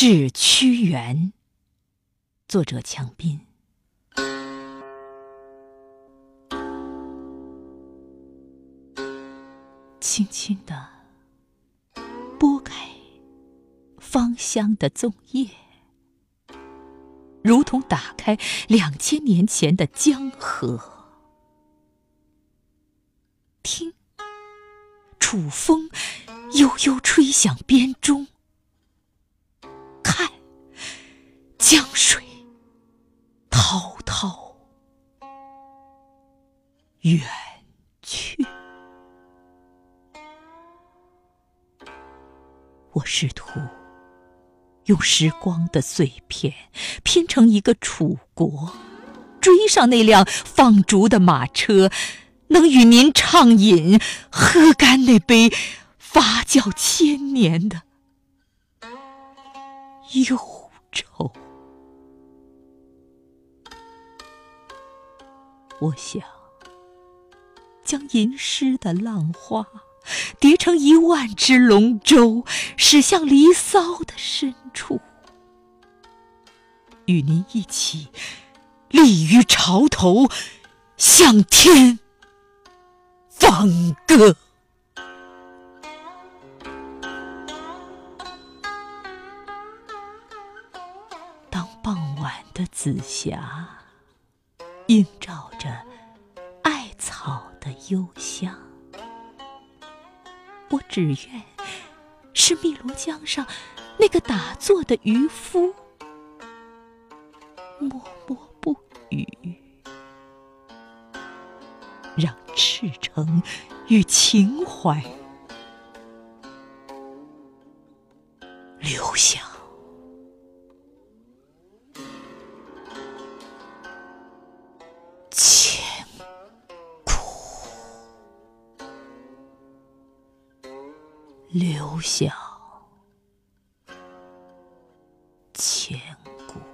致屈原，作者强斌。轻轻地拨开芳香的粽叶，如同打开两千年前的江河。听，楚风悠悠吹响编钟。江水滔滔远去。我试图用时光的碎片拼成一个楚国，追上那辆放逐的马车，能与您畅饮，喝干那杯发酵千年的忧愁。我想将吟诗的浪花。叠成一万只龙舟，驶向离骚的深处，与您一起立于潮头，向天放歌。当傍晚的紫霞映照着艾草的幽香。我只愿是汨罗江上那个打坐的渔夫，默默不语，让赤诚与情怀留下。留下千古。